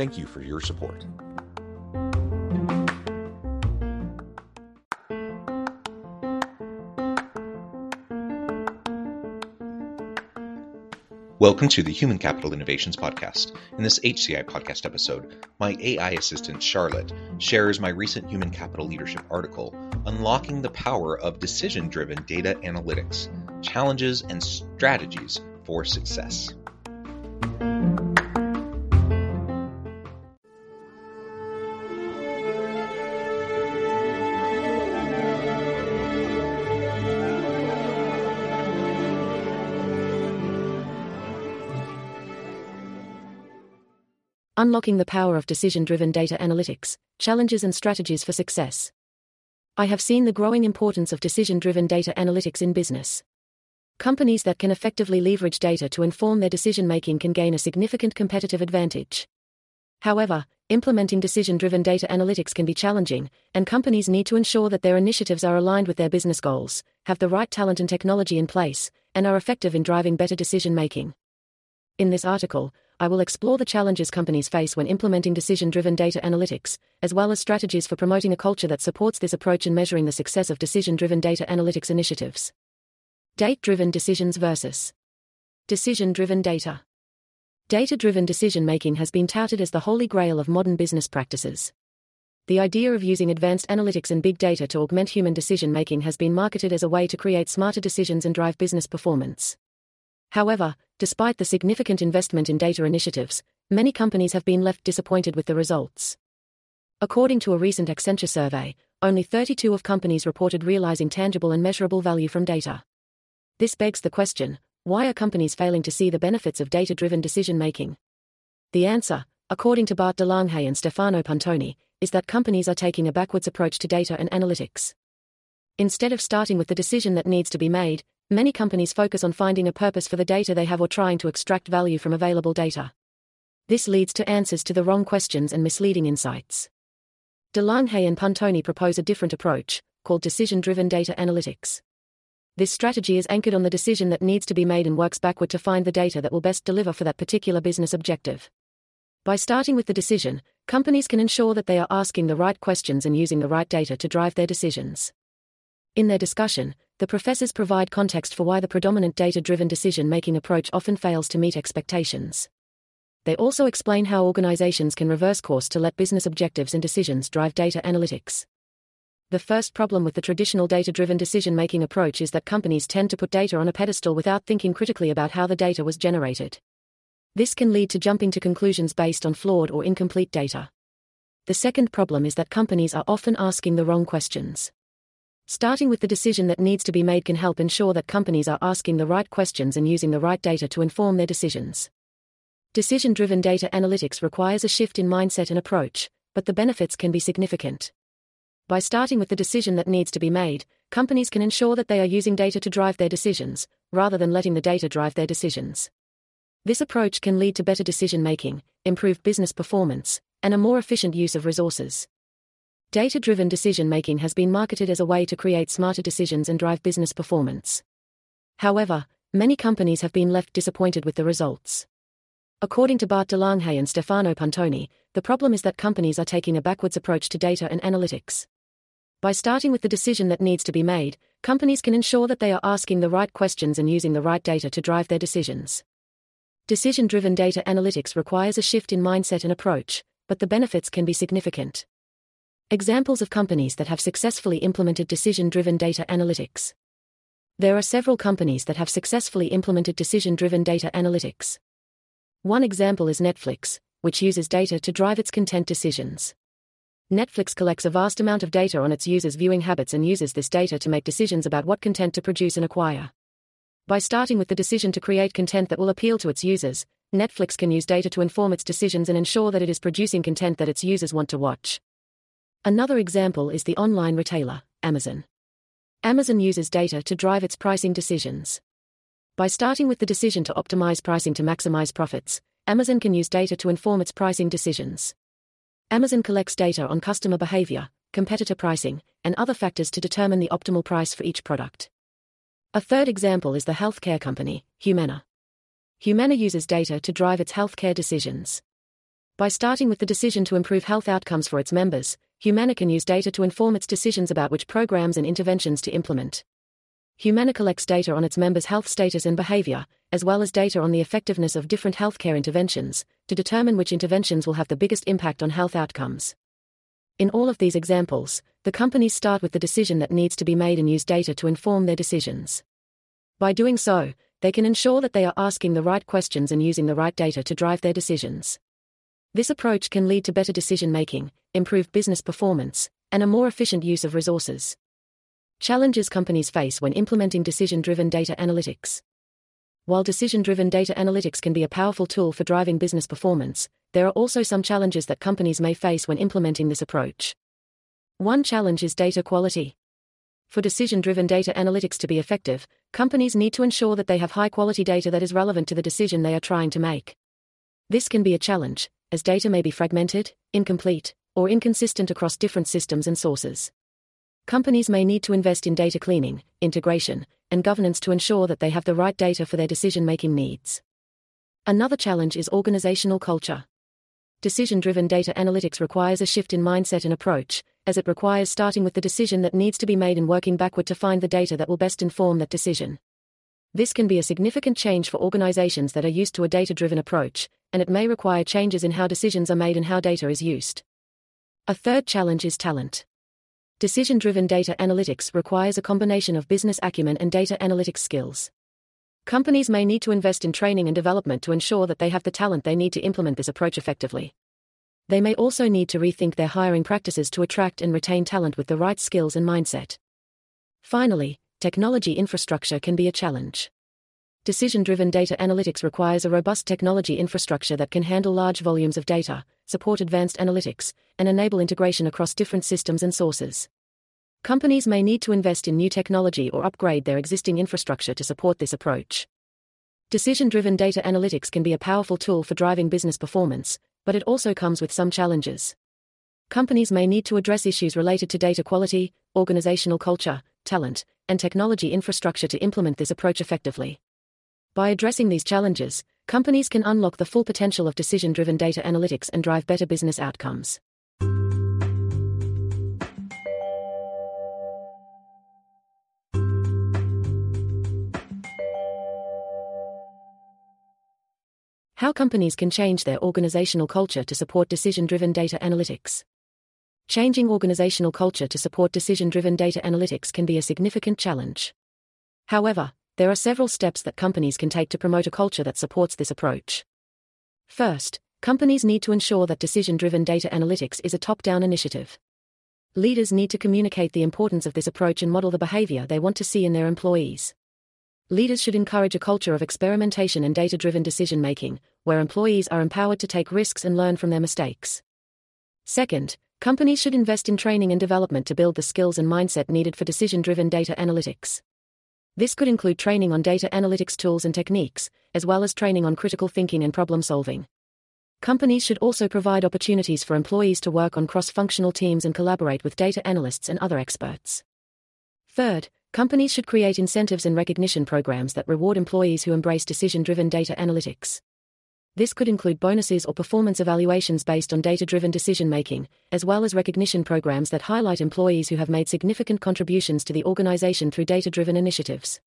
Thank you for your support. Welcome to the Human Capital Innovations Podcast. In this HCI podcast episode, my AI assistant Charlotte shares my recent human capital leadership article, Unlocking the Power of Decision Driven Data Analytics Challenges and Strategies for Success. Unlocking the Power of Decision Driven Data Analytics Challenges and Strategies for Success. I have seen the growing importance of decision driven data analytics in business. Companies that can effectively leverage data to inform their decision making can gain a significant competitive advantage. However, implementing decision driven data analytics can be challenging, and companies need to ensure that their initiatives are aligned with their business goals, have the right talent and technology in place, and are effective in driving better decision making. In this article, I will explore the challenges companies face when implementing decision driven data analytics, as well as strategies for promoting a culture that supports this approach and measuring the success of decision driven data analytics initiatives. Date driven decisions versus decision driven data. Data driven decision making has been touted as the holy grail of modern business practices. The idea of using advanced analytics and big data to augment human decision making has been marketed as a way to create smarter decisions and drive business performance. However, despite the significant investment in data initiatives, many companies have been left disappointed with the results. According to a recent Accenture survey, only 32 of companies reported realizing tangible and measurable value from data. This begs the question why are companies failing to see the benefits of data driven decision making? The answer, according to Bart de Langhe and Stefano Puntoni, is that companies are taking a backwards approach to data and analytics. Instead of starting with the decision that needs to be made, Many companies focus on finding a purpose for the data they have or trying to extract value from available data. This leads to answers to the wrong questions and misleading insights. de Langhe and Puntoni propose a different approach, called decision driven data analytics. This strategy is anchored on the decision that needs to be made and works backward to find the data that will best deliver for that particular business objective. By starting with the decision, companies can ensure that they are asking the right questions and using the right data to drive their decisions. In their discussion, the professors provide context for why the predominant data driven decision making approach often fails to meet expectations. They also explain how organizations can reverse course to let business objectives and decisions drive data analytics. The first problem with the traditional data driven decision making approach is that companies tend to put data on a pedestal without thinking critically about how the data was generated. This can lead to jumping to conclusions based on flawed or incomplete data. The second problem is that companies are often asking the wrong questions. Starting with the decision that needs to be made can help ensure that companies are asking the right questions and using the right data to inform their decisions. Decision driven data analytics requires a shift in mindset and approach, but the benefits can be significant. By starting with the decision that needs to be made, companies can ensure that they are using data to drive their decisions, rather than letting the data drive their decisions. This approach can lead to better decision making, improved business performance, and a more efficient use of resources. Data driven decision making has been marketed as a way to create smarter decisions and drive business performance. However, many companies have been left disappointed with the results. According to Bart de Langhe and Stefano Puntoni, the problem is that companies are taking a backwards approach to data and analytics. By starting with the decision that needs to be made, companies can ensure that they are asking the right questions and using the right data to drive their decisions. Decision driven data analytics requires a shift in mindset and approach, but the benefits can be significant. Examples of companies that have successfully implemented decision driven data analytics. There are several companies that have successfully implemented decision driven data analytics. One example is Netflix, which uses data to drive its content decisions. Netflix collects a vast amount of data on its users' viewing habits and uses this data to make decisions about what content to produce and acquire. By starting with the decision to create content that will appeal to its users, Netflix can use data to inform its decisions and ensure that it is producing content that its users want to watch. Another example is the online retailer, Amazon. Amazon uses data to drive its pricing decisions. By starting with the decision to optimize pricing to maximize profits, Amazon can use data to inform its pricing decisions. Amazon collects data on customer behavior, competitor pricing, and other factors to determine the optimal price for each product. A third example is the healthcare company, Humana. Humana uses data to drive its healthcare decisions. By starting with the decision to improve health outcomes for its members, Humana can use data to inform its decisions about which programs and interventions to implement. Humana collects data on its members' health status and behavior, as well as data on the effectiveness of different healthcare interventions, to determine which interventions will have the biggest impact on health outcomes. In all of these examples, the companies start with the decision that needs to be made and use data to inform their decisions. By doing so, they can ensure that they are asking the right questions and using the right data to drive their decisions. This approach can lead to better decision making, improved business performance, and a more efficient use of resources. Challenges companies face when implementing decision driven data analytics. While decision driven data analytics can be a powerful tool for driving business performance, there are also some challenges that companies may face when implementing this approach. One challenge is data quality. For decision driven data analytics to be effective, companies need to ensure that they have high quality data that is relevant to the decision they are trying to make. This can be a challenge, as data may be fragmented, incomplete, or inconsistent across different systems and sources. Companies may need to invest in data cleaning, integration, and governance to ensure that they have the right data for their decision making needs. Another challenge is organizational culture. Decision driven data analytics requires a shift in mindset and approach, as it requires starting with the decision that needs to be made and working backward to find the data that will best inform that decision. This can be a significant change for organizations that are used to a data driven approach, and it may require changes in how decisions are made and how data is used. A third challenge is talent. Decision driven data analytics requires a combination of business acumen and data analytics skills. Companies may need to invest in training and development to ensure that they have the talent they need to implement this approach effectively. They may also need to rethink their hiring practices to attract and retain talent with the right skills and mindset. Finally, technology infrastructure can be a challenge. Decision driven data analytics requires a robust technology infrastructure that can handle large volumes of data, support advanced analytics, and enable integration across different systems and sources. Companies may need to invest in new technology or upgrade their existing infrastructure to support this approach. Decision driven data analytics can be a powerful tool for driving business performance, but it also comes with some challenges. Companies may need to address issues related to data quality, organizational culture, talent, and technology infrastructure to implement this approach effectively. By addressing these challenges, companies can unlock the full potential of decision driven data analytics and drive better business outcomes. How companies can change their organizational culture to support decision driven data analytics. Changing organizational culture to support decision driven data analytics can be a significant challenge. However, there are several steps that companies can take to promote a culture that supports this approach. First, companies need to ensure that decision driven data analytics is a top down initiative. Leaders need to communicate the importance of this approach and model the behavior they want to see in their employees. Leaders should encourage a culture of experimentation and data driven decision making, where employees are empowered to take risks and learn from their mistakes. Second, companies should invest in training and development to build the skills and mindset needed for decision driven data analytics. This could include training on data analytics tools and techniques, as well as training on critical thinking and problem solving. Companies should also provide opportunities for employees to work on cross functional teams and collaborate with data analysts and other experts. Third, companies should create incentives and recognition programs that reward employees who embrace decision driven data analytics. This could include bonuses or performance evaluations based on data driven decision making, as well as recognition programs that highlight employees who have made significant contributions to the organization through data driven initiatives.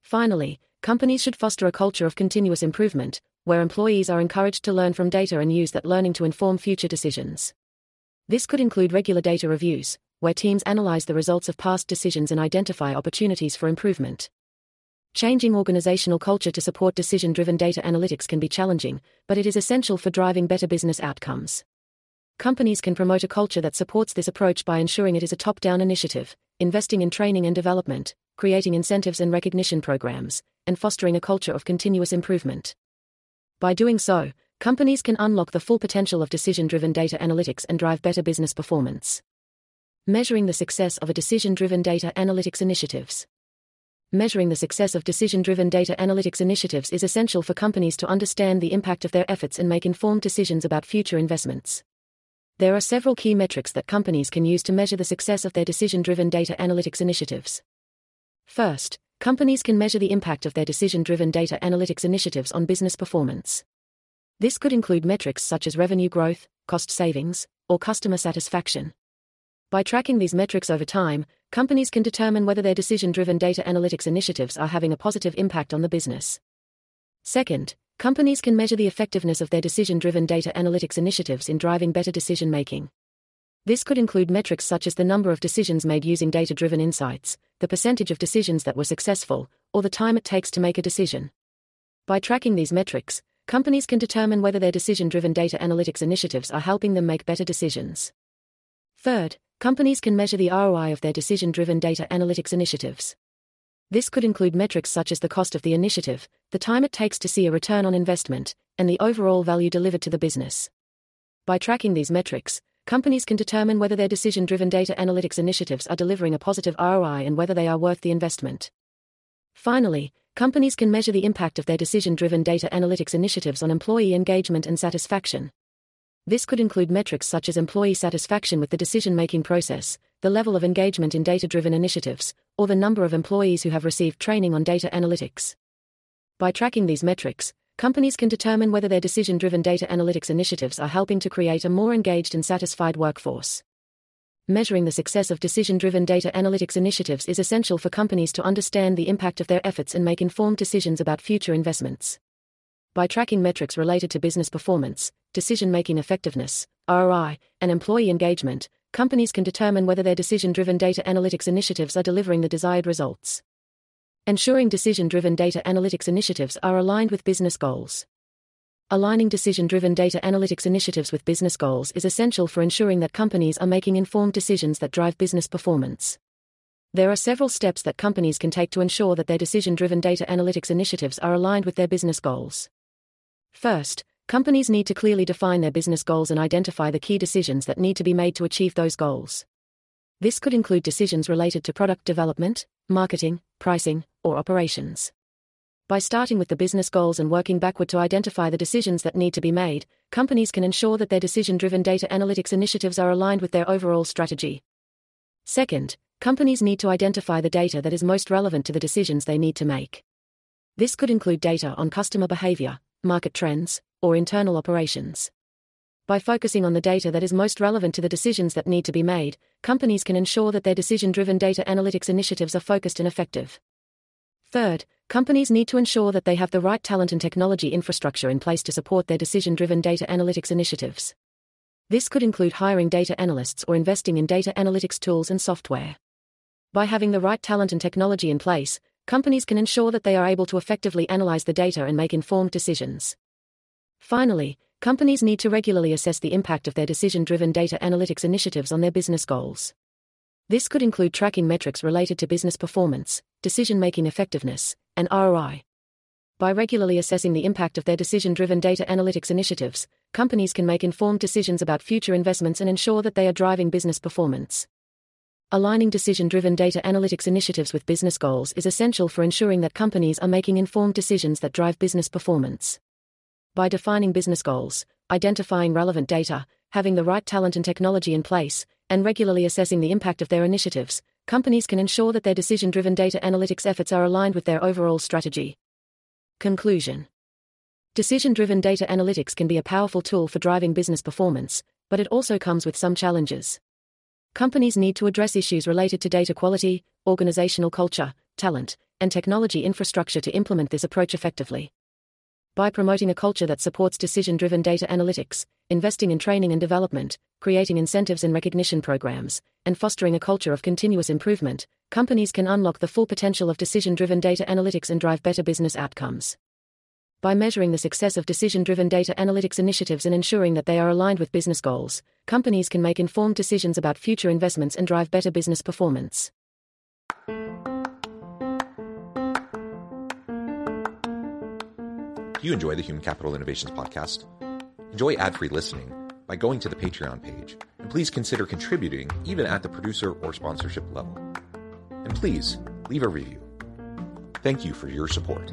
Finally, companies should foster a culture of continuous improvement, where employees are encouraged to learn from data and use that learning to inform future decisions. This could include regular data reviews, where teams analyze the results of past decisions and identify opportunities for improvement. Changing organizational culture to support decision driven data analytics can be challenging, but it is essential for driving better business outcomes. Companies can promote a culture that supports this approach by ensuring it is a top down initiative, investing in training and development, creating incentives and recognition programs, and fostering a culture of continuous improvement. By doing so, companies can unlock the full potential of decision driven data analytics and drive better business performance. Measuring the success of a decision driven data analytics initiatives. Measuring the success of decision driven data analytics initiatives is essential for companies to understand the impact of their efforts and make informed decisions about future investments. There are several key metrics that companies can use to measure the success of their decision driven data analytics initiatives. First, companies can measure the impact of their decision driven data analytics initiatives on business performance. This could include metrics such as revenue growth, cost savings, or customer satisfaction. By tracking these metrics over time, companies can determine whether their decision driven data analytics initiatives are having a positive impact on the business. Second, companies can measure the effectiveness of their decision driven data analytics initiatives in driving better decision making. This could include metrics such as the number of decisions made using data driven insights, the percentage of decisions that were successful, or the time it takes to make a decision. By tracking these metrics, companies can determine whether their decision driven data analytics initiatives are helping them make better decisions. Third, companies can measure the ROI of their decision driven data analytics initiatives. This could include metrics such as the cost of the initiative, the time it takes to see a return on investment, and the overall value delivered to the business. By tracking these metrics, companies can determine whether their decision driven data analytics initiatives are delivering a positive ROI and whether they are worth the investment. Finally, companies can measure the impact of their decision driven data analytics initiatives on employee engagement and satisfaction. This could include metrics such as employee satisfaction with the decision making process, the level of engagement in data driven initiatives, or the number of employees who have received training on data analytics. By tracking these metrics, companies can determine whether their decision driven data analytics initiatives are helping to create a more engaged and satisfied workforce. Measuring the success of decision driven data analytics initiatives is essential for companies to understand the impact of their efforts and make informed decisions about future investments. By tracking metrics related to business performance, decision making effectiveness, ROI, and employee engagement, companies can determine whether their decision driven data analytics initiatives are delivering the desired results. Ensuring decision driven data analytics initiatives are aligned with business goals. Aligning decision driven data analytics initiatives with business goals is essential for ensuring that companies are making informed decisions that drive business performance. There are several steps that companies can take to ensure that their decision driven data analytics initiatives are aligned with their business goals. First, Companies need to clearly define their business goals and identify the key decisions that need to be made to achieve those goals. This could include decisions related to product development, marketing, pricing, or operations. By starting with the business goals and working backward to identify the decisions that need to be made, companies can ensure that their decision driven data analytics initiatives are aligned with their overall strategy. Second, companies need to identify the data that is most relevant to the decisions they need to make. This could include data on customer behavior, market trends, or internal operations. By focusing on the data that is most relevant to the decisions that need to be made, companies can ensure that their decision driven data analytics initiatives are focused and effective. Third, companies need to ensure that they have the right talent and technology infrastructure in place to support their decision driven data analytics initiatives. This could include hiring data analysts or investing in data analytics tools and software. By having the right talent and technology in place, companies can ensure that they are able to effectively analyze the data and make informed decisions. Finally, companies need to regularly assess the impact of their decision driven data analytics initiatives on their business goals. This could include tracking metrics related to business performance, decision making effectiveness, and ROI. By regularly assessing the impact of their decision driven data analytics initiatives, companies can make informed decisions about future investments and ensure that they are driving business performance. Aligning decision driven data analytics initiatives with business goals is essential for ensuring that companies are making informed decisions that drive business performance by defining business goals, identifying relevant data, having the right talent and technology in place, and regularly assessing the impact of their initiatives, companies can ensure that their decision driven data analytics efforts are aligned with their overall strategy. Conclusion Decision driven data analytics can be a powerful tool for driving business performance, but it also comes with some challenges. Companies need to address issues related to data quality, organizational culture, talent, and technology infrastructure to implement this approach effectively. By promoting a culture that supports decision driven data analytics, investing in training and development, creating incentives and recognition programs, and fostering a culture of continuous improvement, companies can unlock the full potential of decision driven data analytics and drive better business outcomes. By measuring the success of decision driven data analytics initiatives and ensuring that they are aligned with business goals, companies can make informed decisions about future investments and drive better business performance. Do you enjoy the Human Capital Innovations podcast? Enjoy ad free listening by going to the Patreon page, and please consider contributing even at the producer or sponsorship level. And please leave a review. Thank you for your support.